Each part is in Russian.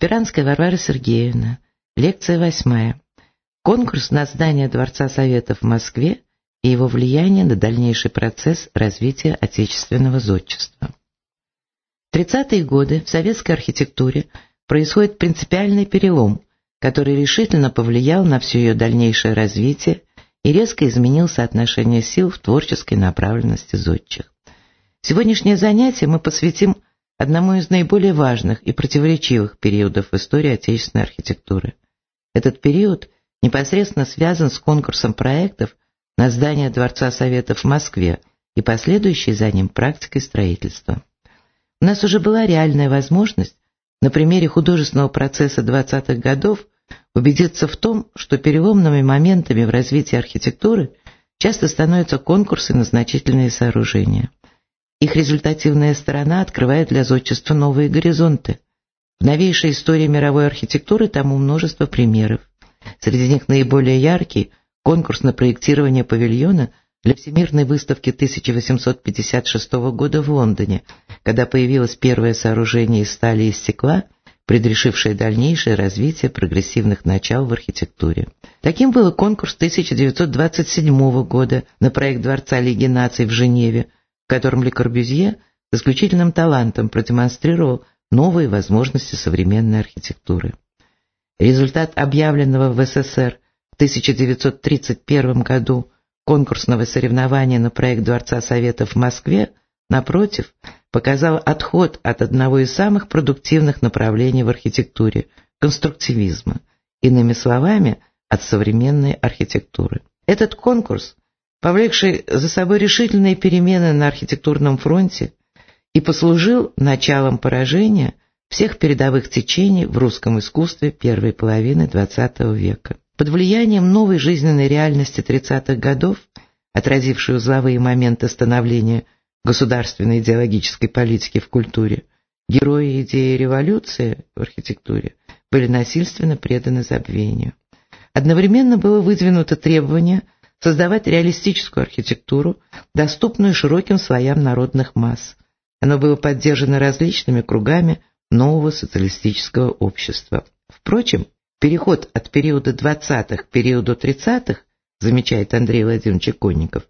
Спиранская Варвара Сергеевна. Лекция восьмая. Конкурс на здание Дворца Советов в Москве и его влияние на дальнейший процесс развития отечественного зодчества. В 30-е годы в советской архитектуре происходит принципиальный перелом, который решительно повлиял на все ее дальнейшее развитие и резко изменил соотношение сил в творческой направленности зодчих. Сегодняшнее занятие мы посвятим одному из наиболее важных и противоречивых периодов в истории отечественной архитектуры. Этот период непосредственно связан с конкурсом проектов на здание Дворца Советов в Москве и последующей за ним практикой строительства. У нас уже была реальная возможность на примере художественного процесса 20-х годов убедиться в том, что переломными моментами в развитии архитектуры часто становятся конкурсы на значительные сооружения. Их результативная сторона открывает для зодчества новые горизонты. В новейшей истории мировой архитектуры тому множество примеров. Среди них наиболее яркий – конкурс на проектирование павильона для Всемирной выставки 1856 года в Лондоне, когда появилось первое сооружение из стали и стекла, предрешившее дальнейшее развитие прогрессивных начал в архитектуре. Таким был конкурс 1927 года на проект Дворца Лиги наций в Женеве, в котором Ле Корбюзье исключительным талантом продемонстрировал новые возможности современной архитектуры. Результат объявленного в СССР в 1931 году конкурсного соревнования на проект Дворца Советов в Москве, напротив, показал отход от одного из самых продуктивных направлений в архитектуре – конструктивизма, иными словами, от современной архитектуры. Этот конкурс, повлекший за собой решительные перемены на архитектурном фронте, и послужил началом поражения всех передовых течений в русском искусстве первой половины XX века. Под влиянием новой жизненной реальности 30-х годов, отразившей узловые моменты становления государственной идеологической политики в культуре, герои идеи революции в архитектуре были насильственно преданы забвению. Одновременно было выдвинуто требование создавать реалистическую архитектуру, доступную широким слоям народных масс. Оно было поддержано различными кругами нового социалистического общества. Впрочем, Переход от периода 20-х к периоду 30-х, замечает Андрей Владимирович Конников,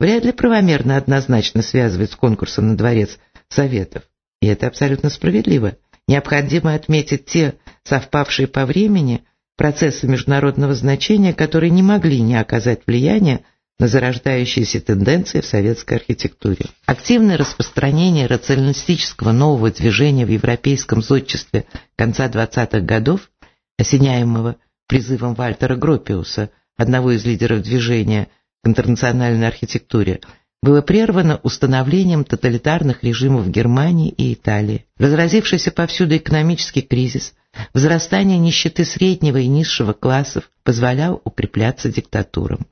вряд ли правомерно однозначно связывать с конкурсом на дворец Советов. И это абсолютно справедливо. Необходимо отметить те совпавшие по времени процессы международного значения, которые не могли не оказать влияния на зарождающиеся тенденции в советской архитектуре. Активное распространение рационалистического нового движения в европейском зодчестве конца 20-х годов осеняемого призывом Вальтера Гропиуса, одного из лидеров движения к интернациональной архитектуре, было прервано установлением тоталитарных режимов в Германии и Италии. Разразившийся повсюду экономический кризис, возрастание нищеты среднего и низшего классов позволял укрепляться диктатурам.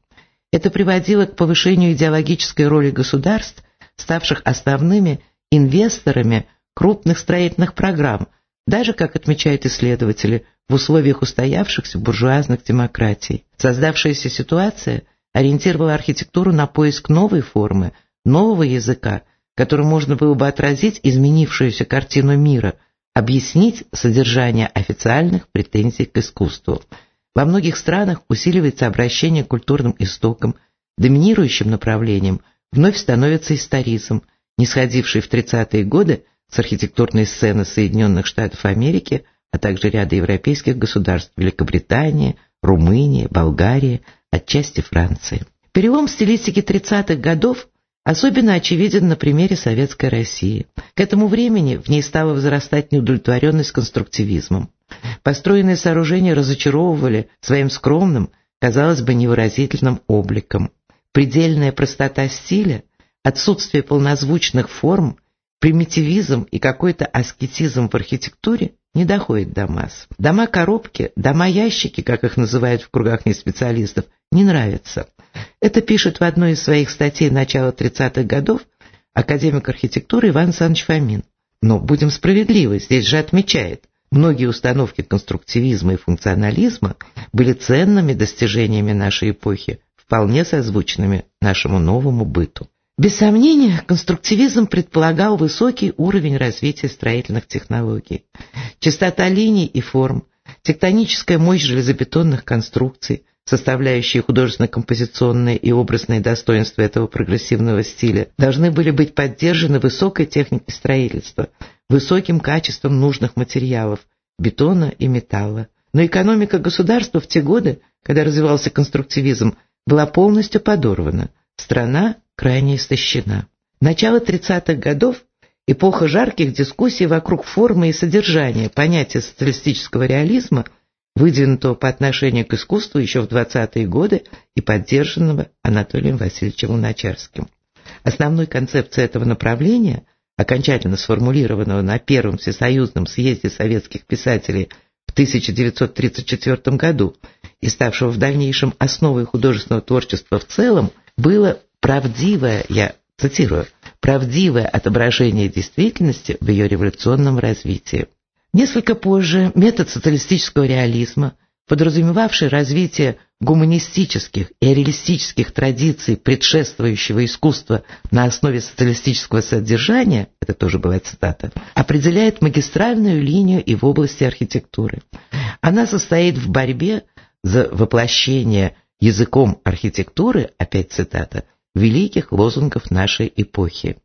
Это приводило к повышению идеологической роли государств, ставших основными инвесторами крупных строительных программ, даже, как отмечают исследователи, в условиях устоявшихся буржуазных демократий. Создавшаяся ситуация ориентировала архитектуру на поиск новой формы, нового языка, которым можно было бы отразить изменившуюся картину мира, объяснить содержание официальных претензий к искусству. Во многих странах усиливается обращение к культурным истокам, доминирующим направлением вновь становится историзм, не сходивший в 30-е годы с архитектурной сцены Соединенных Штатов Америки – а также ряда европейских государств Великобритания, Румыния, Болгария, отчасти Франции. Перелом стилистики 30-х годов особенно очевиден на примере Советской России. К этому времени в ней стала возрастать неудовлетворенность конструктивизмом. Построенные сооружения разочаровывали своим скромным, казалось бы, невыразительным обликом. Предельная простота стиля, отсутствие полнозвучных форм, примитивизм и какой-то аскетизм в архитектуре не доходит до масс. Дома-коробки, дома-ящики, как их называют в кругах неспециалистов, не нравятся. Это пишет в одной из своих статей начала 30-х годов академик архитектуры Иван Александрович Фомин. Но будем справедливы, здесь же отмечает, многие установки конструктивизма и функционализма были ценными достижениями нашей эпохи, вполне созвучными нашему новому быту. Без сомнения, конструктивизм предполагал высокий уровень развития строительных технологий. Частота линий и форм, тектоническая мощь железобетонных конструкций, составляющие художественно-композиционные и образные достоинства этого прогрессивного стиля, должны были быть поддержаны высокой техникой строительства, высоким качеством нужных материалов – бетона и металла. Но экономика государства в те годы, когда развивался конструктивизм, была полностью подорвана. Страна крайне истощена. Начало 30-х годов – эпоха жарких дискуссий вокруг формы и содержания понятия социалистического реализма, выдвинутого по отношению к искусству еще в 20-е годы и поддержанного Анатолием Васильевичем Луначарским. Основной концепцией этого направления, окончательно сформулированного на Первом Всесоюзном съезде советских писателей в 1934 году и ставшего в дальнейшем основой художественного творчества в целом, было правдивое, я цитирую, правдивое отображение действительности в ее революционном развитии. Несколько позже метод социалистического реализма, подразумевавший развитие гуманистических и реалистических традиций предшествующего искусства на основе социалистического содержания, это тоже была цитата, определяет магистральную линию и в области архитектуры. Она состоит в борьбе за воплощение языком архитектуры, опять цитата, великих лозунгов нашей эпохи.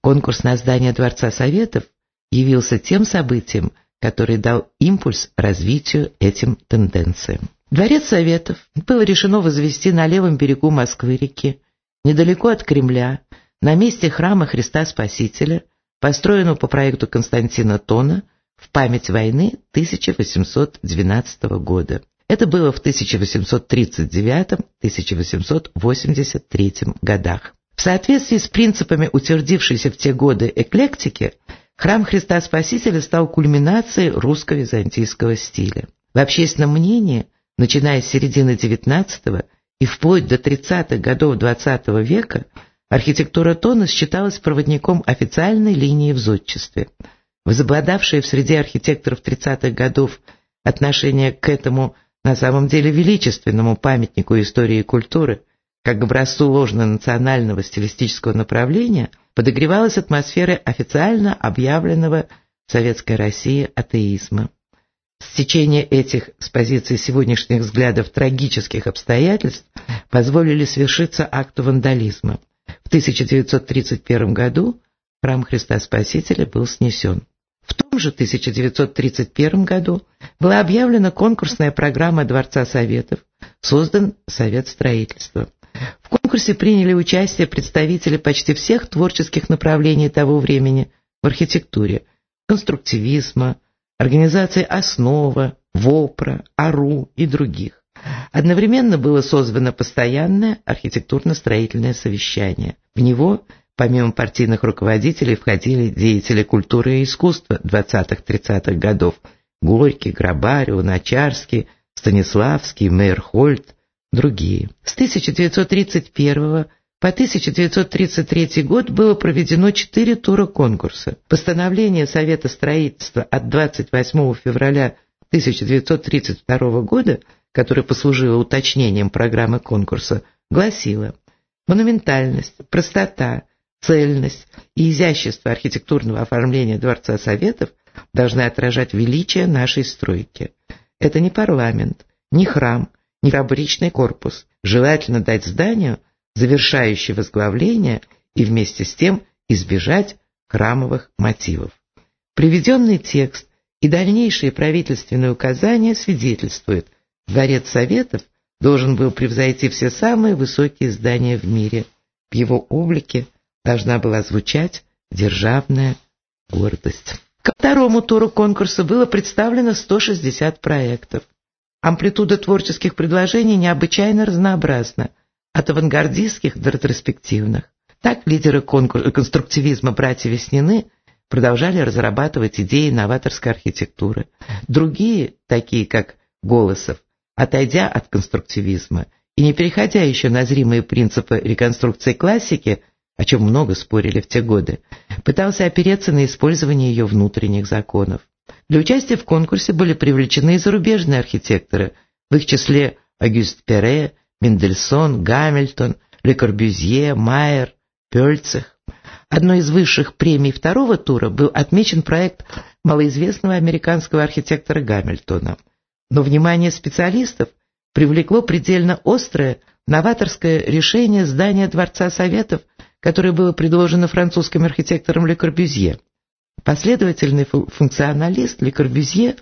Конкурс на здание Дворца Советов явился тем событием, который дал импульс развитию этим тенденциям. Дворец Советов было решено возвести на левом берегу Москвы-реки, недалеко от Кремля, на месте храма Христа Спасителя, построенного по проекту Константина Тона в память войны 1812 года. Это было в 1839-1883 годах. В соответствии с принципами утвердившейся в те годы эклектики, храм Христа Спасителя стал кульминацией русско-византийского стиля. В общественном мнении, начиная с середины XIX и вплоть до 30-х годов XX века, архитектура Тона считалась проводником официальной линии в зодчестве. Возобладавшее в среде архитекторов 30-х годов отношение к этому на самом деле величественному памятнику истории и культуры, как образцу ложно-национального стилистического направления, подогревалась атмосфера официально объявленного в Советской России атеизма. Стечение этих с позиции сегодняшних взглядов трагических обстоятельств позволили свершиться акту вандализма. В 1931 году храм Христа Спасителя был снесен. В том же 1931 году была объявлена конкурсная программа Дворца Советов, создан Совет строительства. В конкурсе приняли участие представители почти всех творческих направлений того времени в архитектуре, конструктивизма, организации «Основа», «ВОПРа», «АРУ» и других. Одновременно было созвано постоянное архитектурно-строительное совещание. В него – Помимо партийных руководителей входили деятели культуры и искусства 20-30-х годов Горький, Грабарь, Луначарский, Станиславский, Мейерхольд, другие. С 1931 по 1933 год было проведено четыре тура конкурса. Постановление Совета строительства от 28 февраля 1932 года, которое послужило уточнением программы конкурса, гласило «Монументальность, простота, цельность и изящество архитектурного оформления Дворца Советов должны отражать величие нашей стройки. Это не парламент, не храм, не фабричный корпус. Желательно дать зданию завершающее возглавление и вместе с тем избежать храмовых мотивов. Приведенный текст и дальнейшие правительственные указания свидетельствуют, Дворец Советов должен был превзойти все самые высокие здания в мире. В его облике должна была звучать державная гордость. Ко второму туру конкурса было представлено 160 проектов. Амплитуда творческих предложений необычайно разнообразна, от авангардистских до ретроспективных. Так лидеры конструктивизма братья Веснины продолжали разрабатывать идеи новаторской архитектуры. Другие, такие как Голосов, отойдя от конструктивизма и не переходя еще на зримые принципы реконструкции классики, о чем много спорили в те годы, пытался опереться на использование ее внутренних законов. Для участия в конкурсе были привлечены и зарубежные архитекторы, в их числе Агюст Пере, Мендельсон, Гамильтон, Ле Корбюзье, Майер, Пельцех. Одной из высших премий второго тура был отмечен проект малоизвестного американского архитектора Гамильтона. Но внимание специалистов привлекло предельно острое новаторское решение здания Дворца Советов, которое было предложено французским архитектором Ле Корбюзье. Последовательный функционалист Ле Корбюзье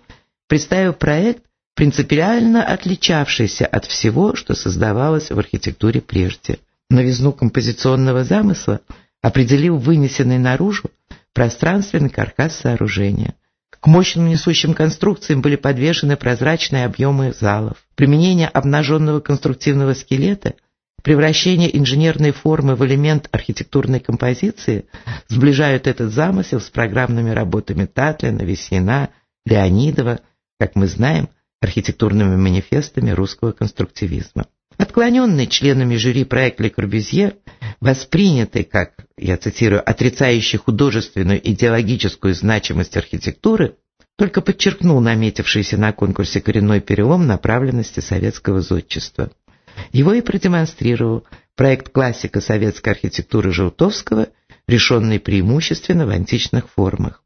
представил проект, принципиально отличавшийся от всего, что создавалось в архитектуре прежде. Новизну композиционного замысла определил вынесенный наружу пространственный каркас сооружения. К мощным несущим конструкциям были подвешены прозрачные объемы залов. Применение обнаженного конструктивного скелета, превращение инженерной формы в элемент архитектурной композиции сближают этот замысел с программными работами Татлина, Веснина, Леонидова, как мы знаем, архитектурными манифестами русского конструктивизма. Отклоненный членами жюри проект Ле Корбюзье, воспринятый как, я цитирую, отрицающий художественную идеологическую значимость архитектуры, только подчеркнул наметившийся на конкурсе коренной перелом направленности советского зодчества. Его и продемонстрировал проект классика советской архитектуры Желтовского, решенный преимущественно в античных формах.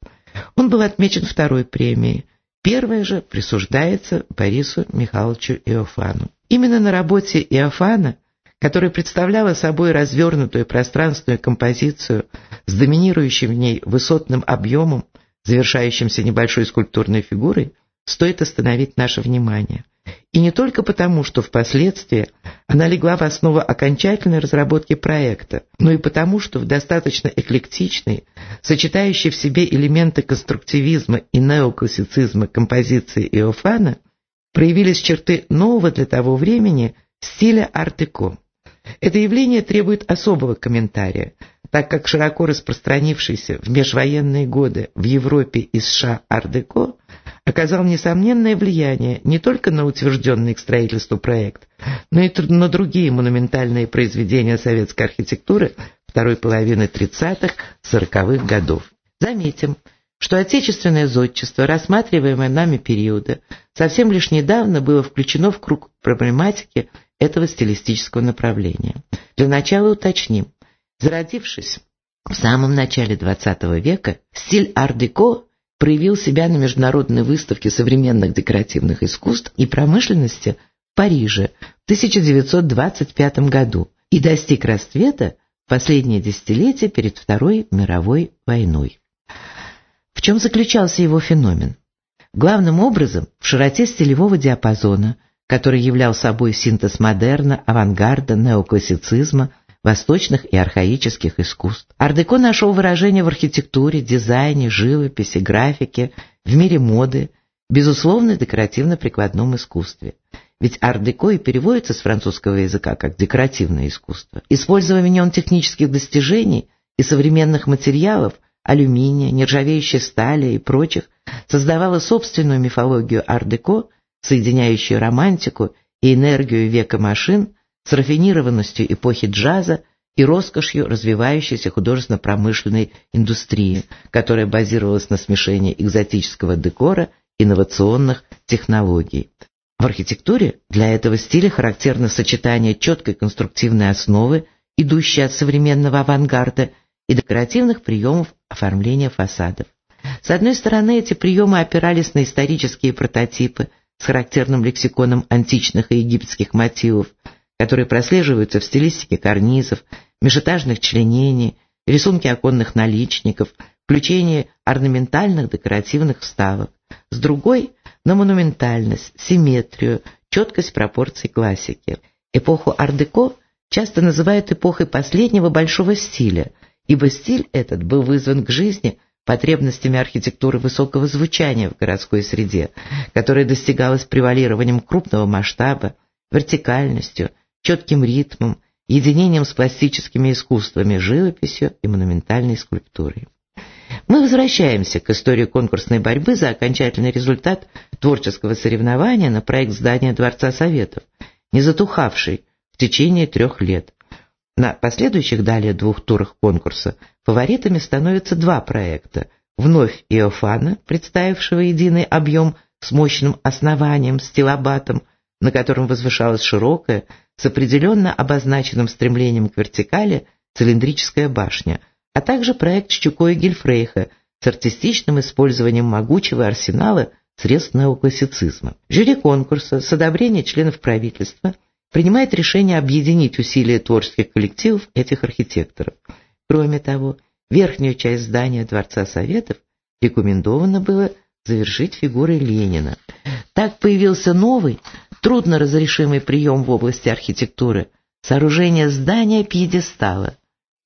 Он был отмечен второй премией – Первое же присуждается Борису Михайловичу Иофану. Именно на работе Иофана, которая представляла собой развернутую пространственную композицию с доминирующим в ней высотным объемом, завершающимся небольшой скульптурной фигурой, стоит остановить наше внимание – и не только потому, что впоследствии она легла в основу окончательной разработки проекта, но и потому, что в достаточно эклектичной, сочетающей в себе элементы конструктивизма и неоклассицизма композиции Иофана проявились черты нового для того времени стиля ар-деко. Это явление требует особого комментария, так как широко распространившийся в межвоенные годы в Европе и США ар-деко оказал несомненное влияние не только на утвержденный к строительству проект, но и на другие монументальные произведения советской архитектуры второй половины 30-х-40-х годов. Заметим, что отечественное зодчество, рассматриваемое нами периода, совсем лишь недавно было включено в круг проблематики этого стилистического направления. Для начала уточним. Зародившись в самом начале XX века, стиль ар-деко проявил себя на международной выставке современных декоративных искусств и промышленности в Париже в 1925 году и достиг расцвета в последнее десятилетие перед Второй мировой войной. В чем заключался его феномен? Главным образом в широте стилевого диапазона, который являл собой синтез модерна, авангарда, неоклассицизма – восточных и архаических искусств. Ардеко нашел выражение в архитектуре, дизайне, живописи, графике, в мире моды, безусловно, декоративно-прикладном искусстве. Ведь ар-деко и переводится с французского языка как декоративное искусство. Использование нем технических достижений и современных материалов, алюминия, нержавеющей стали и прочих, создавало собственную мифологию ар-деко, соединяющую романтику и энергию века машин с рафинированностью эпохи джаза и роскошью развивающейся художественно-промышленной индустрии, которая базировалась на смешении экзотического декора и инновационных технологий. В архитектуре для этого стиля характерно сочетание четкой конструктивной основы, идущей от современного авангарда, и декоративных приемов оформления фасадов. С одной стороны, эти приемы опирались на исторические прототипы с характерным лексиконом античных и египетских мотивов, которые прослеживаются в стилистике карнизов, межэтажных членений, рисунки оконных наличников, включение орнаментальных декоративных вставок. С другой – на монументальность, симметрию, четкость пропорций классики. Эпоху ар-деко часто называют эпохой последнего большого стиля, ибо стиль этот был вызван к жизни потребностями архитектуры высокого звучания в городской среде, которая достигалась превалированием крупного масштаба, вертикальностью, четким ритмом, единением с пластическими искусствами, живописью и монументальной скульптурой. Мы возвращаемся к истории конкурсной борьбы за окончательный результат творческого соревнования на проект здания Дворца Советов, не затухавший в течение трех лет. На последующих далее двух турах конкурса фаворитами становятся два проекта. Вновь Иофана, представившего единый объем с мощным основанием, стилобатом, на котором возвышалась широкая, с определенно обозначенным стремлением к вертикали, цилиндрическая башня, а также проект Щукоя Гельфрейха с артистичным использованием могучего арсенала средств неоклассицизма. Жюри конкурса с одобрения членов правительства принимает решение объединить усилия творческих коллективов этих архитекторов. Кроме того, верхнюю часть здания Дворца Советов рекомендовано было завершить фигурой Ленина. Так появился новый, трудно разрешимый прием в области архитектуры – сооружение здания пьедестала.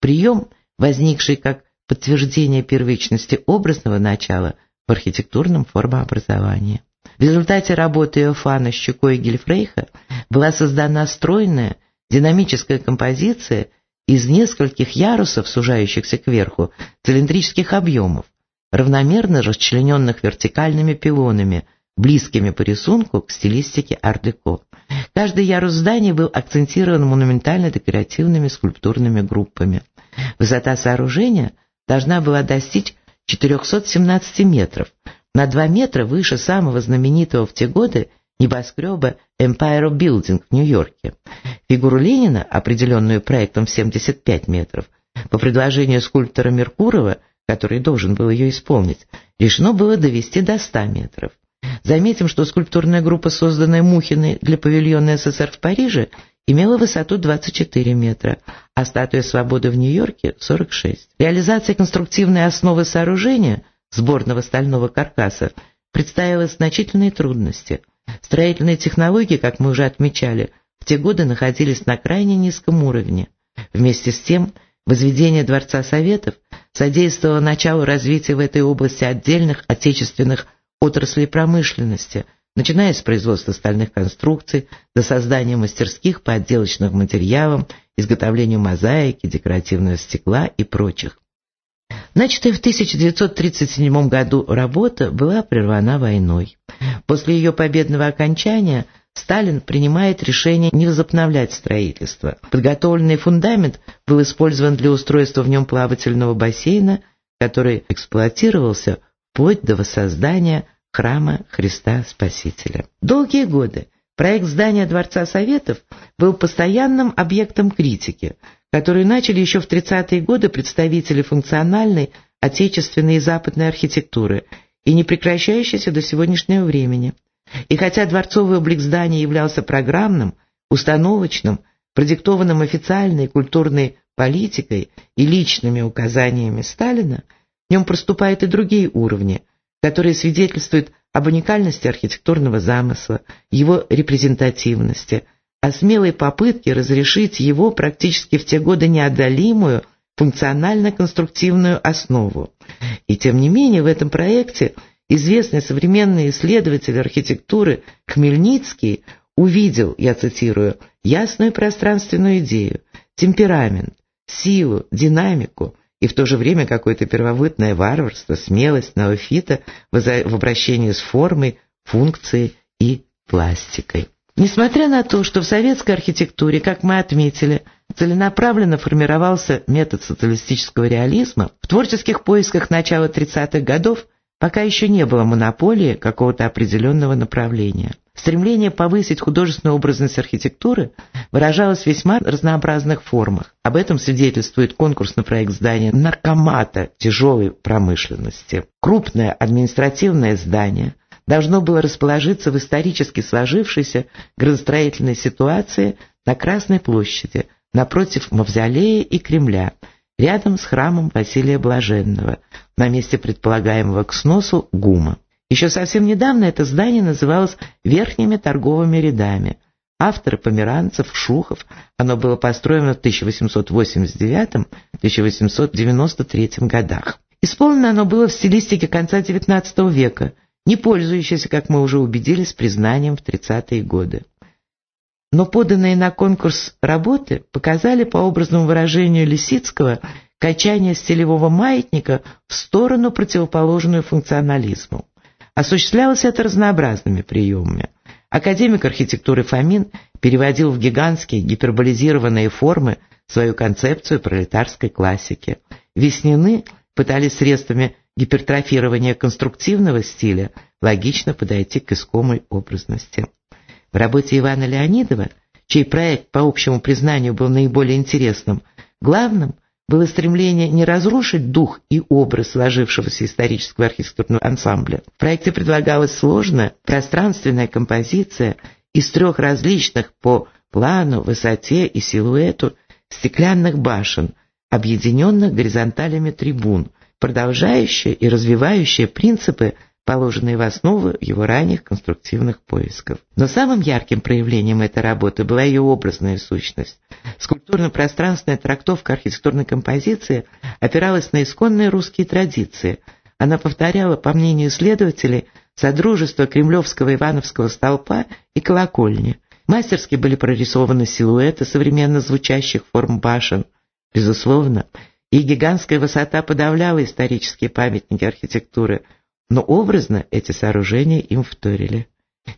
Прием, возникший как подтверждение первичности образного начала в архитектурном формообразовании. В результате работы Иофана Щукой и Гельфрейха была создана стройная, динамическая композиция из нескольких ярусов, сужающихся кверху, цилиндрических объемов, равномерно расчлененных вертикальными пилонами, близкими по рисунку к стилистике ар-деко. Каждый ярус здания был акцентирован монументально-декоративными скульптурными группами. Высота сооружения должна была достичь 417 метров, на 2 метра выше самого знаменитого в те годы небоскреба Empire Building в Нью-Йорке. Фигуру Ленина, определенную проектом в 75 метров, по предложению скульптора Меркурова – который должен был ее исполнить, решено было довести до 100 метров. Заметим, что скульптурная группа, созданная Мухиной для павильона СССР в Париже, имела высоту 24 метра, а статуя свободы в Нью-Йорке – 46. Реализация конструктивной основы сооружения, сборного стального каркаса, представила значительные трудности. Строительные технологии, как мы уже отмечали, в те годы находились на крайне низком уровне. Вместе с тем, возведение Дворца Советов – содействовало началу развития в этой области отдельных отечественных отраслей промышленности, начиная с производства стальных конструкций до создания мастерских по отделочным материалам, изготовлению мозаики, декоративного стекла и прочих. Начатая в 1937 году работа была прервана войной. После ее победного окончания – Сталин принимает решение не возобновлять строительство. Подготовленный фундамент был использован для устройства в нем плавательного бассейна, который эксплуатировался вплоть до воссоздания храма Христа Спасителя. Долгие годы проект здания Дворца Советов был постоянным объектом критики, которую начали еще в 30-е годы представители функциональной, отечественной и западной архитектуры и не прекращающейся до сегодняшнего времени – и хотя дворцовый облик здания являлся программным, установочным, продиктованным официальной культурной политикой и личными указаниями Сталина, нем проступают и другие уровни, которые свидетельствуют об уникальности архитектурного замысла, его репрезентативности, о смелой попытке разрешить его практически в те годы неодолимую функционально-конструктивную основу. И тем не менее в этом проекте – Известный современный исследователь архитектуры Хмельницкий увидел, я цитирую, «ясную пространственную идею, темперамент, силу, динамику и в то же время какое-то первобытное варварство, смелость неофита в обращении с формой, функцией и пластикой». Несмотря на то, что в советской архитектуре, как мы отметили, целенаправленно формировался метод социалистического реализма, в творческих поисках начала 30-х годов Пока еще не было монополии какого-то определенного направления. Стремление повысить художественную образность архитектуры выражалось в весьма разнообразных формах. Об этом свидетельствует конкурс на проект здания наркомата тяжелой промышленности. Крупное административное здание должно было расположиться в исторически сложившейся градостроительной ситуации на Красной площади, напротив Мавзолея и Кремля – рядом с храмом Василия Блаженного, на месте предполагаемого к сносу ГУМа. Еще совсем недавно это здание называлось верхними торговыми рядами. Авторы Померанцев, Шухов, оно было построено в 1889-1893 годах. Исполнено оно было в стилистике конца XIX века, не пользующейся, как мы уже убедились, признанием в 30-е годы но поданные на конкурс работы показали по образному выражению Лисицкого качание стилевого маятника в сторону, противоположную функционализму. Осуществлялось это разнообразными приемами. Академик архитектуры Фомин переводил в гигантские гиперболизированные формы свою концепцию пролетарской классики. Веснины пытались средствами гипертрофирования конструктивного стиля логично подойти к искомой образности. В работе Ивана Леонидова, чей проект по общему признанию был наиболее интересным, главным было стремление не разрушить дух и образ сложившегося исторического архитектурного ансамбля. В проекте предлагалась сложная пространственная композиция из трех различных по плану, высоте и силуэту стеклянных башен, объединенных горизонталями трибун, продолжающая и развивающая принципы положенные в основу его ранних конструктивных поисков. Но самым ярким проявлением этой работы была ее образная сущность. Скульптурно-пространственная трактовка архитектурной композиции опиралась на исконные русские традиции. Она повторяла, по мнению исследователей, содружество кремлевского Ивановского столпа и колокольни. Мастерски были прорисованы силуэты современно звучащих форм башен. Безусловно, и гигантская высота подавляла исторические памятники архитектуры – но образно эти сооружения им вторили.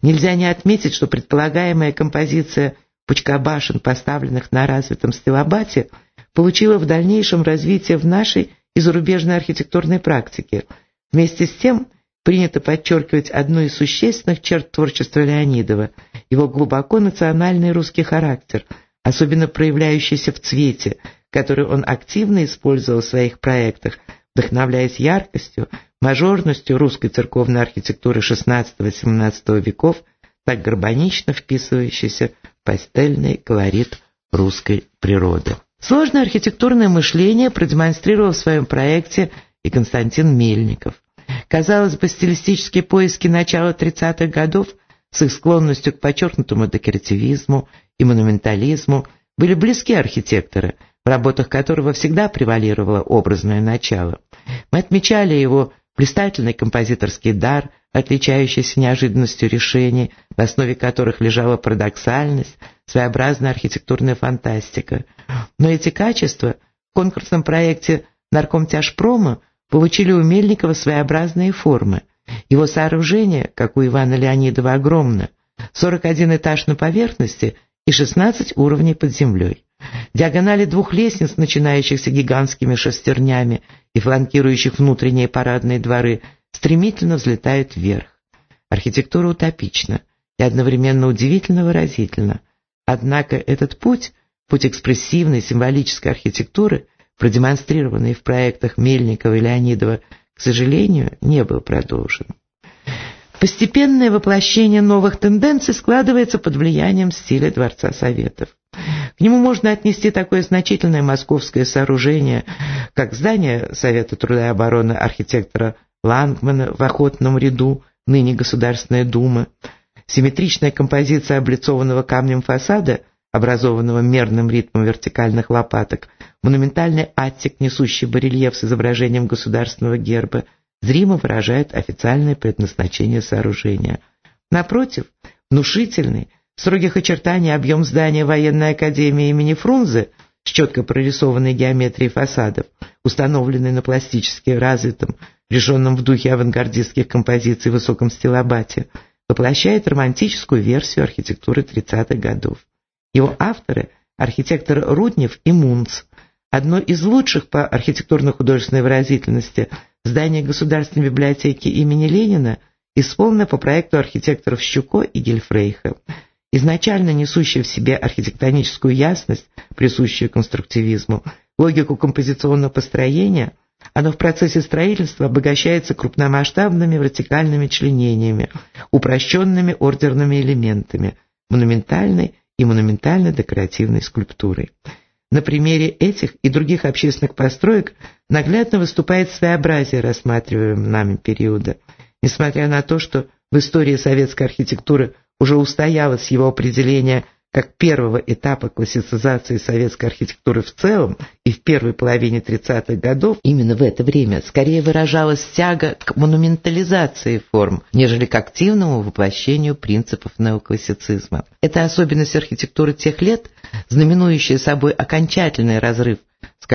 Нельзя не отметить, что предполагаемая композиция пучка башен, поставленных на развитом стилобате, получила в дальнейшем развитие в нашей и зарубежной архитектурной практике. Вместе с тем принято подчеркивать одну из существенных черт творчества Леонидова – его глубоко национальный русский характер, особенно проявляющийся в цвете, который он активно использовал в своих проектах, вдохновляясь яркостью, мажорностью русской церковной архитектуры XVI-XVII веков, так гармонично вписывающейся в пастельный колорит русской природы. Сложное архитектурное мышление продемонстрировал в своем проекте и Константин Мельников. Казалось бы, стилистические поиски начала 30-х годов с их склонностью к подчеркнутому декоративизму и монументализму были близки архитектора, в работах которого всегда превалировало образное начало. Мы отмечали его блистательный композиторский дар, отличающийся неожиданностью решений, в основе которых лежала парадоксальность, своеобразная архитектурная фантастика. Но эти качества в конкурсном проекте «Наркомтяжпрома» получили у Мельникова своеобразные формы. Его сооружение, как у Ивана Леонидова, огромно. 41 этаж на поверхности и 16 уровней под землей. Диагонали двух лестниц, начинающихся гигантскими шестернями и фланкирующих внутренние парадные дворы, стремительно взлетают вверх. Архитектура утопична и одновременно удивительно выразительна. Однако этот путь, путь экспрессивной символической архитектуры, продемонстрированный в проектах Мельникова и Леонидова, к сожалению, не был продолжен. Постепенное воплощение новых тенденций складывается под влиянием стиля Дворца Советов. К нему можно отнести такое значительное московское сооружение, как здание Совета труда и обороны архитектора Лангмана в охотном ряду, ныне Государственная Дума, симметричная композиция облицованного камнем фасада, образованного мерным ритмом вертикальных лопаток, монументальный аттик, несущий барельеф с изображением государственного герба, зримо выражает официальное предназначение сооружения. Напротив, внушительный, строгих очертаний объем здания военной академии имени Фрунзе с четко прорисованной геометрией фасадов, установленной на пластически развитом, решенном в духе авангардистских композиций высоком стилобате, воплощает романтическую версию архитектуры 30-х годов. Его авторы – архитектор Руднев и Мунц. Одно из лучших по архитектурно-художественной выразительности здание Государственной библиотеки имени Ленина исполнено по проекту архитекторов Щуко и Гельфрейха – изначально несущая в себе архитектоническую ясность, присущую конструктивизму, логику композиционного построения, оно в процессе строительства обогащается крупномасштабными вертикальными членениями, упрощенными ордерными элементами, монументальной и монументально-декоративной скульптурой. На примере этих и других общественных построек наглядно выступает своеобразие рассматриваемого нами периода. Несмотря на то, что в истории советской архитектуры уже устоялось его определение как первого этапа классицизации советской архитектуры в целом и в первой половине 30-х годов, именно в это время скорее выражалась тяга к монументализации форм, нежели к активному воплощению принципов неоклассицизма. Эта особенность архитектуры тех лет, знаменующая собой окончательный разрыв с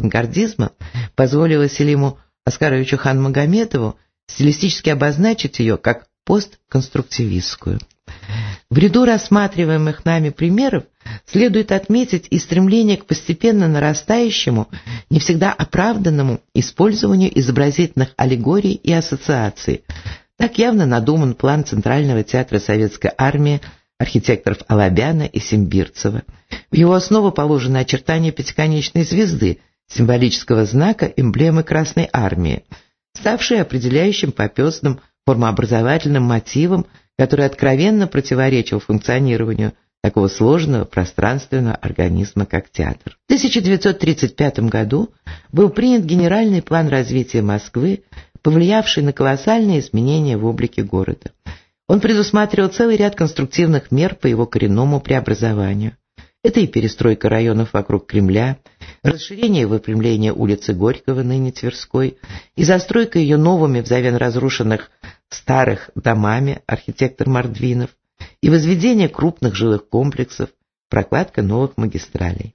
авангардизма, позволила Селиму Оскаровичу Ханмагомедову стилистически обозначить ее как постконструктивистскую. В ряду рассматриваемых нами примеров следует отметить и стремление к постепенно нарастающему, не всегда оправданному использованию изобразительных аллегорий и ассоциаций. Так явно надуман план Центрального театра Советской армии архитекторов Алабяна и Симбирцева. В его основу положено очертание пятиконечной звезды, символического знака эмблемы Красной Армии, ставшей определяющим попесным формообразовательным мотивом, который откровенно противоречил функционированию такого сложного пространственного организма, как театр. В 1935 году был принят генеральный план развития Москвы, повлиявший на колоссальные изменения в облике города. Он предусматривал целый ряд конструктивных мер по его коренному преобразованию. Это и перестройка районов вокруг Кремля, расширение и выпрямление улицы Горького, ныне Тверской, и застройка ее новыми взамен разрушенных старых домами архитектор Мордвинов, и возведение крупных жилых комплексов, прокладка новых магистралей.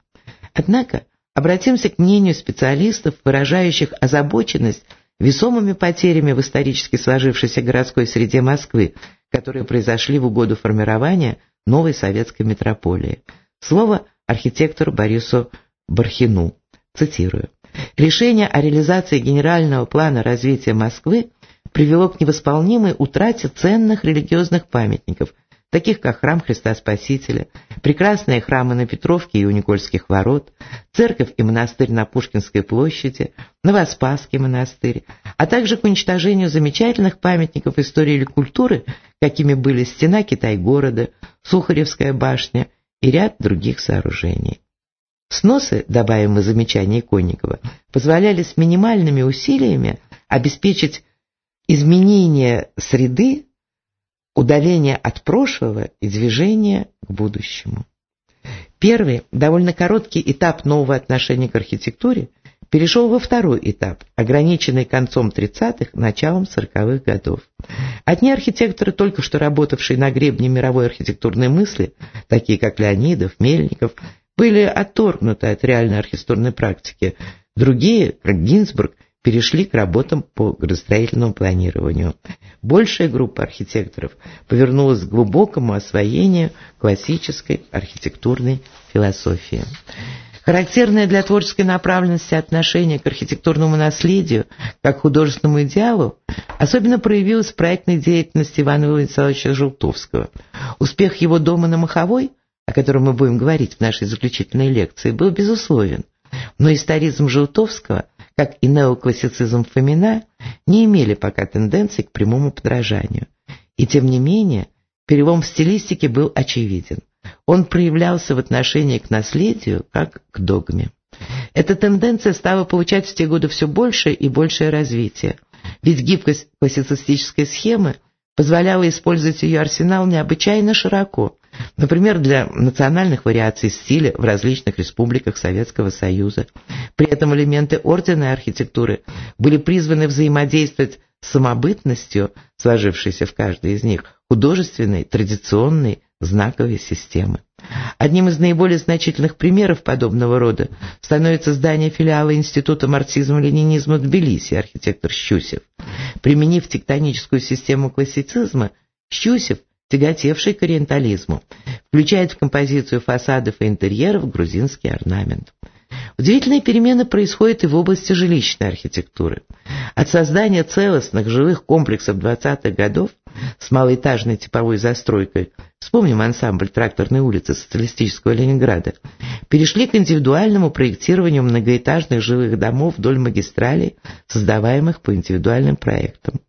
Однако обратимся к мнению специалистов, выражающих озабоченность весомыми потерями в исторически сложившейся городской среде Москвы, которые произошли в угоду формирования новой советской метрополии. Слово архитектору Борису Бархину. Цитирую. Решение о реализации генерального плана развития Москвы привело к невосполнимой утрате ценных религиозных памятников, таких как храм Христа Спасителя, прекрасные храмы на Петровке и у Никольских ворот, церковь и монастырь на Пушкинской площади, Новоспасский монастырь, а также к уничтожению замечательных памятников истории или культуры, какими были стена Китай-города, Сухаревская башня и ряд других сооружений. Сносы, добавим замечания Иконникова, позволяли с минимальными усилиями обеспечить изменение среды удаление от прошлого и движение к будущему. Первый, довольно короткий этап нового отношения к архитектуре перешел во второй этап, ограниченный концом 30-х, началом 40-х годов. Одни архитекторы, только что работавшие на гребне мировой архитектурной мысли, такие как Леонидов, Мельников, были отторгнуты от реальной архитектурной практики. Другие, как Гинзбург, перешли к работам по градостроительному планированию. Большая группа архитекторов повернулась к глубокому освоению классической архитектурной философии. Характерное для творческой направленности отношение к архитектурному наследию как художественному идеалу особенно проявилось в проектной деятельности Ивана Владимировича Желтовского. Успех его дома на Маховой, о котором мы будем говорить в нашей заключительной лекции, был безусловен. Но историзм Желтовского как и неоклассицизм Фомина, не имели пока тенденций к прямому подражанию. И тем не менее, перелом в стилистике был очевиден. Он проявлялся в отношении к наследию, как к догме. Эта тенденция стала получать в те годы все большее и большее развитие, ведь гибкость классицистической схемы позволяла использовать ее арсенал необычайно широко, Например, для национальных вариаций стиля в различных республиках Советского Союза. При этом элементы орденной архитектуры были призваны взаимодействовать с самобытностью, сложившейся в каждой из них, художественной, традиционной, знаковой системы. Одним из наиболее значительных примеров подобного рода становится здание филиала Института марксизма-ленинизма Тбилиси, архитектор Щусев. Применив тектоническую систему классицизма, Щусев – тяготевший к ориентализму, включает в композицию фасадов и интерьеров грузинский орнамент. Удивительные перемены происходят и в области жилищной архитектуры. От создания целостных жилых комплексов 20-х годов с малоэтажной типовой застройкой, вспомним ансамбль тракторной улицы социалистического Ленинграда, перешли к индивидуальному проектированию многоэтажных жилых домов вдоль магистралей, создаваемых по индивидуальным проектам.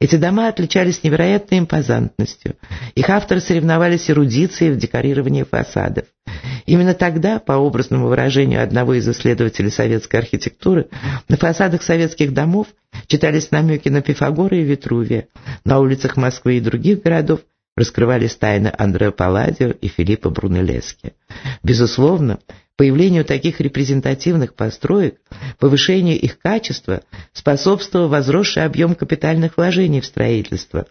Эти дома отличались невероятной импозантностью. Их авторы соревновались эрудицией в декорировании фасадов. Именно тогда, по образному выражению одного из исследователей советской архитектуры, на фасадах советских домов читались намеки на Пифагора и Витрувия. На улицах Москвы и других городов раскрывались тайны Андреа Палладио и Филиппа Брунеллески. Безусловно, появлению таких репрезентативных построек, повышению их качества способствовал возросший объем капитальных вложений в строительство,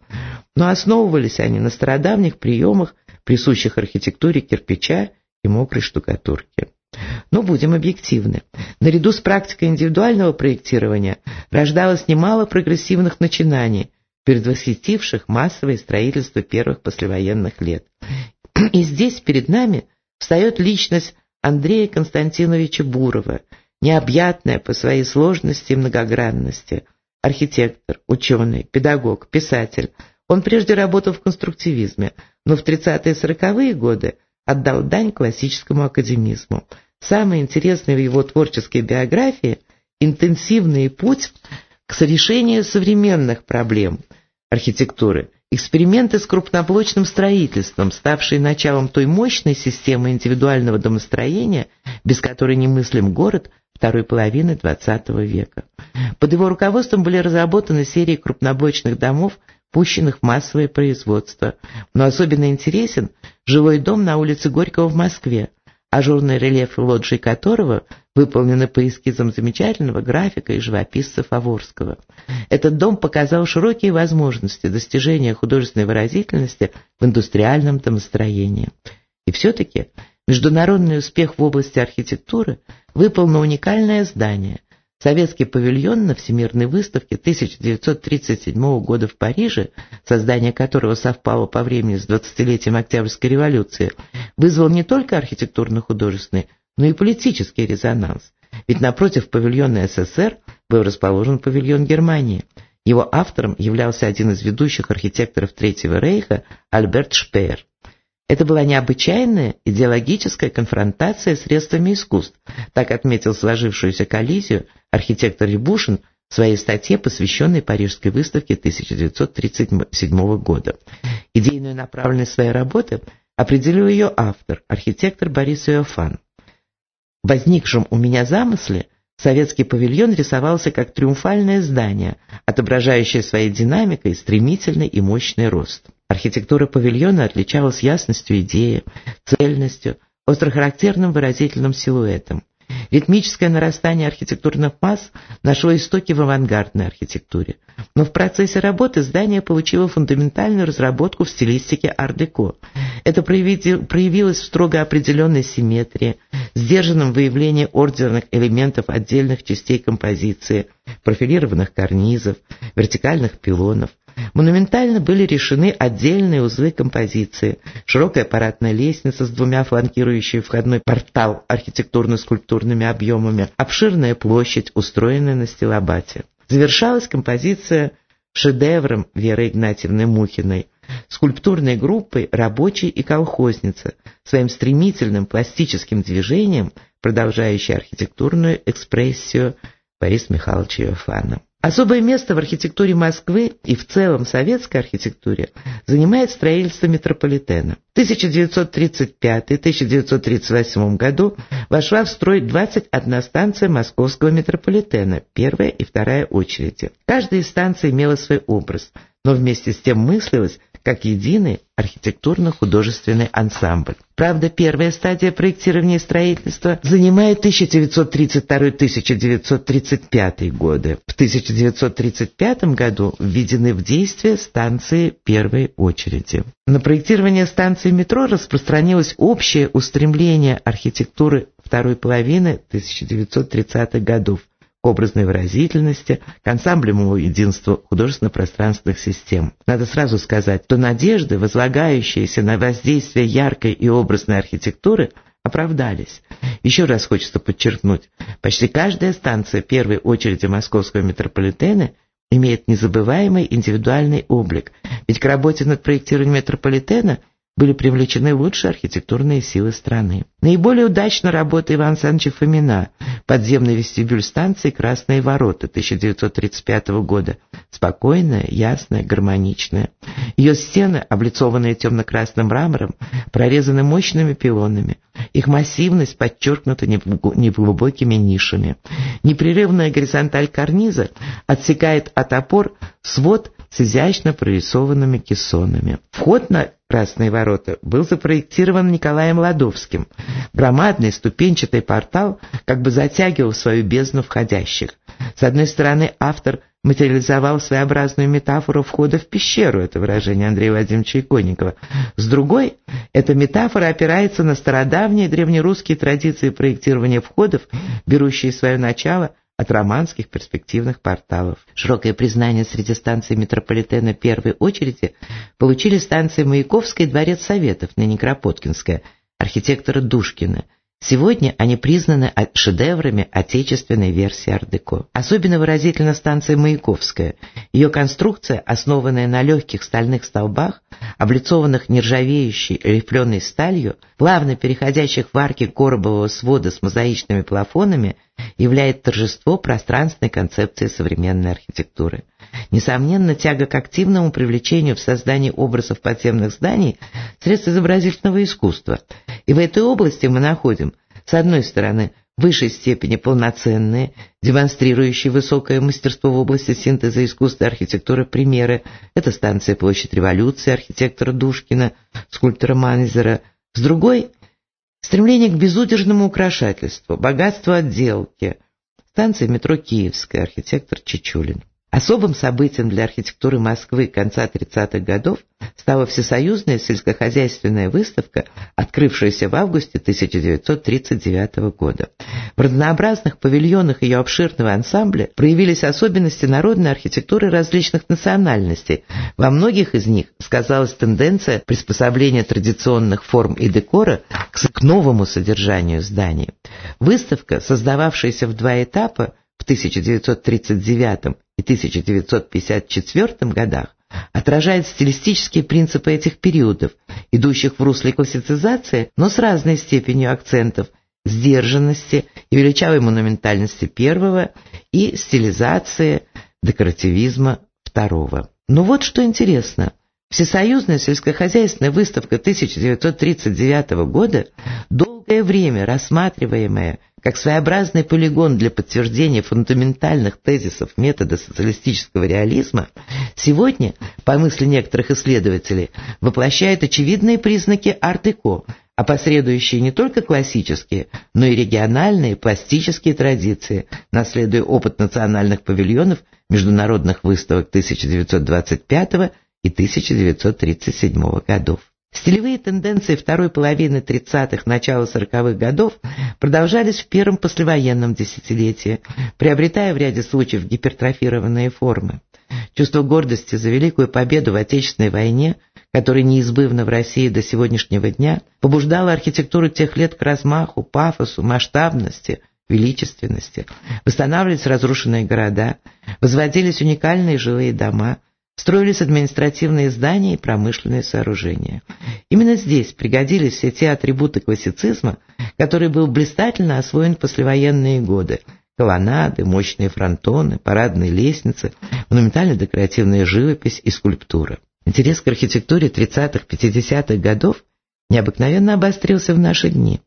но основывались они на стародавних приемах, присущих архитектуре кирпича и мокрой штукатурки. Но будем объективны. Наряду с практикой индивидуального проектирования рождалось немало прогрессивных начинаний, предвосхитивших массовое строительство первых послевоенных лет. И здесь перед нами встает личность Андрея Константиновича Бурова, необъятная по своей сложности и многогранности. Архитектор, ученый, педагог, писатель. Он прежде работал в конструктивизме, но в 30-е и 40-е годы отдал дань классическому академизму. самое интересное в его творческой биографии – интенсивный путь к решению современных проблем архитектуры, эксперименты с крупноблочным строительством, ставшие началом той мощной системы индивидуального домостроения, без которой немыслим город второй половины XX века. Под его руководством были разработаны серии крупноблочных домов, пущенных в массовое производство. Но особенно интересен жилой дом на улице Горького в Москве, ажурный рельеф лоджии которого выполнены по эскизам замечательного графика и живописца Фаворского. Этот дом показал широкие возможности достижения художественной выразительности в индустриальном домостроении. И все-таки международный успех в области архитектуры выпал на уникальное здание – Советский павильон на Всемирной выставке 1937 года в Париже, создание которого совпало по времени с 20-летием Октябрьской революции, вызвал не только архитектурно-художественный, но и политический резонанс. Ведь напротив павильона СССР был расположен павильон Германии. Его автором являлся один из ведущих архитекторов Третьего Рейха Альберт Шпеер. Это была необычайная идеологическая конфронтация с средствами искусств, так отметил сложившуюся коллизию архитектор Рябушин в своей статье, посвященной Парижской выставке 1937 года. Идейную направленность своей работы определил ее автор, архитектор Борис Иофан. В возникшем у меня замысле советский павильон рисовался как триумфальное здание, отображающее своей динамикой стремительный и мощный рост. Архитектура павильона отличалась ясностью идеи, цельностью, острохарактерным выразительным силуэтом. Ритмическое нарастание архитектурных масс нашло истоки в авангардной архитектуре. Но в процессе работы здание получило фундаментальную разработку в стилистике ар-деко. Это проявилось в строго определенной симметрии, сдержанном выявлении ордерных элементов отдельных частей композиции, профилированных карнизов, вертикальных пилонов, Монументально были решены отдельные узлы композиции, широкая парадная лестница с двумя фланкирующей входной портал архитектурно-скульптурными объемами, обширная площадь, устроенная на стилобате. Завершалась композиция шедевром Веры Игнатьевны Мухиной, скульптурной группой «Рабочий и колхозница», своим стремительным пластическим движением, продолжающей архитектурную экспрессию Бориса Михайловича Иофана. Особое место в архитектуре Москвы и в целом советской архитектуре занимает строительство метрополитена. В 1935-1938 году вошла в строй 21 станция московского метрополитена, первая и вторая очереди. Каждая из станций имела свой образ, но вместе с тем мыслилась как единый архитектурно-художественный ансамбль. Правда, первая стадия проектирования и строительства занимает 1932-1935 годы. В 1935 году введены в действие станции первой очереди. На проектирование станции метро распространилось общее устремление архитектуры второй половины 1930-х годов образной выразительности, к ансамблевому единству художественно-пространственных систем. Надо сразу сказать, что надежды, возлагающиеся на воздействие яркой и образной архитектуры, оправдались. Еще раз хочется подчеркнуть, почти каждая станция первой очереди московского метрополитена имеет незабываемый индивидуальный облик, ведь к работе над проектированием метрополитена были привлечены лучшие архитектурные силы страны. Наиболее удачно работа Ивана Александровича Фомина, подземный вестибюль станции «Красные ворота» 1935 года. Спокойная, ясная, гармоничная. Ее стены, облицованные темно-красным мрамором, прорезаны мощными пилонами. Их массивность подчеркнута неглубокими нишами. Непрерывная горизонталь карниза отсекает от опор свод с изящно прорисованными кессонами. Вход на Красные ворота был запроектирован Николаем Ладовским. Громадный ступенчатый портал как бы затягивал свою бездну входящих. С одной стороны, автор материализовал своеобразную метафору входа в пещеру, это выражение Андрея Владимировича Иконникова. С другой, эта метафора опирается на стародавние древнерусские традиции проектирования входов, берущие свое начало от романских перспективных порталов. Широкое признание среди станций метрополитена первой очереди получили станции Маяковская и Дворец Советов, ныне Кропоткинская, архитектора Душкина. Сегодня они признаны шедеврами отечественной версии ар-деко. Особенно выразительна станция Маяковская. Ее конструкция, основанная на легких стальных столбах, облицованных нержавеющей рифленой сталью, плавно переходящих в арки коробового свода с мозаичными плафонами, являет торжество пространственной концепции современной архитектуры. Несомненно, тяга к активному привлечению в создании образов подземных зданий – средств изобразительного искусства. И в этой области мы находим, с одной стороны, в высшей степени полноценные, демонстрирующие высокое мастерство в области синтеза искусства и архитектуры примеры. Это станция Площадь Революции архитектора Душкина, скульптора Манзера. С другой – стремление к безудержному украшательству, богатству отделки. Станция метро Киевская, архитектор Чечулин. Особым событием для архитектуры Москвы конца 30-х годов стала всесоюзная сельскохозяйственная выставка, открывшаяся в августе 1939 года. В разнообразных павильонах ее обширного ансамбля проявились особенности народной архитектуры различных национальностей. Во многих из них сказалась тенденция приспособления традиционных форм и декора к новому содержанию зданий. Выставка, создававшаяся в два этапа, в 1939 и 1954 годах отражает стилистические принципы этих периодов, идущих в русле классицизации, но с разной степенью акцентов, сдержанности и величавой монументальности первого и стилизации декоративизма второго. Но вот что интересно. Всесоюзная сельскохозяйственная выставка 1939 года, долгое время рассматриваемая как своеобразный полигон для подтверждения фундаментальных тезисов метода социалистического реализма, сегодня, по мысли некоторых исследователей, воплощает очевидные признаки арт-деко, опосредующие не только классические, но и региональные пластические традиции, наследуя опыт национальных павильонов международных выставок 1925 и 1937 годов. Стилевые тенденции второй половины 30-х, начала 40-х годов продолжались в первом послевоенном десятилетии, приобретая в ряде случаев гипертрофированные формы. Чувство гордости за великую победу в Отечественной войне, которая неизбывна в России до сегодняшнего дня, побуждало архитектуру тех лет к размаху, пафосу, масштабности, величественности. Восстанавливались разрушенные города, возводились уникальные жилые дома – строились административные здания и промышленные сооружения. Именно здесь пригодились все те атрибуты классицизма, который был блистательно освоен в послевоенные годы. Колоннады, мощные фронтоны, парадные лестницы, монументально-декоративная живопись и скульптура. Интерес к архитектуре 30-50-х годов необыкновенно обострился в наши дни.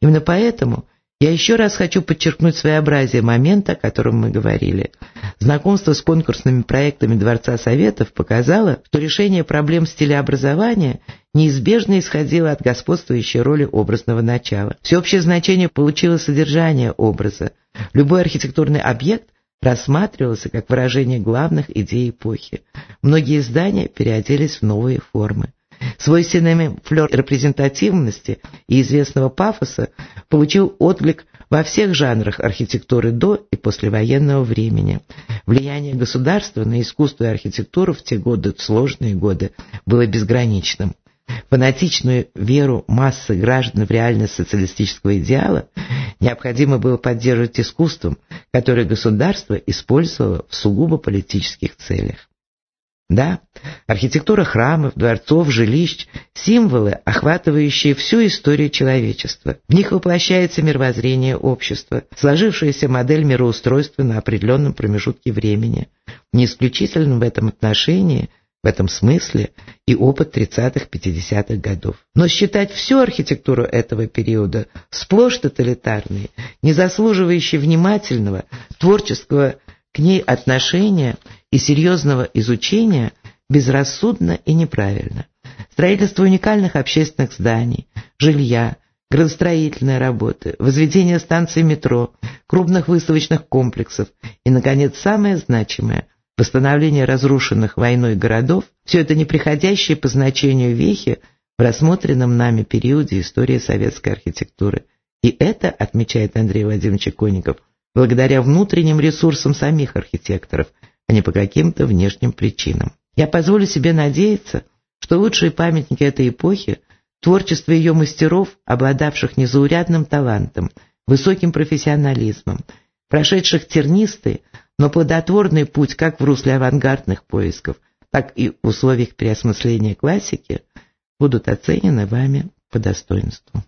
Именно поэтому – я еще раз хочу подчеркнуть своеобразие момента, о котором мы говорили. Знакомство с конкурсными проектами Дворца Советов показало, что решение проблем стилеобразования неизбежно исходило от господствующей роли образного начала. Всеобщее значение получило содержание образа. Любой архитектурный объект рассматривался как выражение главных идей эпохи. Многие здания переоделись в новые формы. Свойственными флер репрезентативности и известного пафоса получил отклик во всех жанрах архитектуры до и послевоенного времени. Влияние государства на искусство и архитектуру в те годы, сложные годы, было безграничным. Фанатичную веру массы граждан в реальность социалистического идеала необходимо было поддерживать искусством, которое государство использовало в сугубо политических целях. Да, архитектура храмов, дворцов, жилищ – символы, охватывающие всю историю человечества. В них воплощается мировоззрение общества, сложившаяся модель мироустройства на определенном промежутке времени. Не исключительно в этом отношении, в этом смысле и опыт 30-50-х годов. Но считать всю архитектуру этого периода сплошь тоталитарной, не заслуживающей внимательного, творческого к ней отношения и серьезного изучения безрассудно и неправильно. Строительство уникальных общественных зданий, жилья, градостроительные работы, возведение станций метро, крупных выставочных комплексов и, наконец, самое значимое – восстановление разрушенных войной городов – все это неприходящие по значению вехи в рассмотренном нами периоде истории советской архитектуры. И это, отмечает Андрей Владимирович Конников, благодаря внутренним ресурсам самих архитекторов, а не по каким-то внешним причинам. Я позволю себе надеяться, что лучшие памятники этой эпохи Творчество ее мастеров, обладавших незаурядным талантом, высоким профессионализмом, прошедших тернистый, но плодотворный путь как в русле авангардных поисков, так и в условиях переосмысления классики, будут оценены вами по достоинству.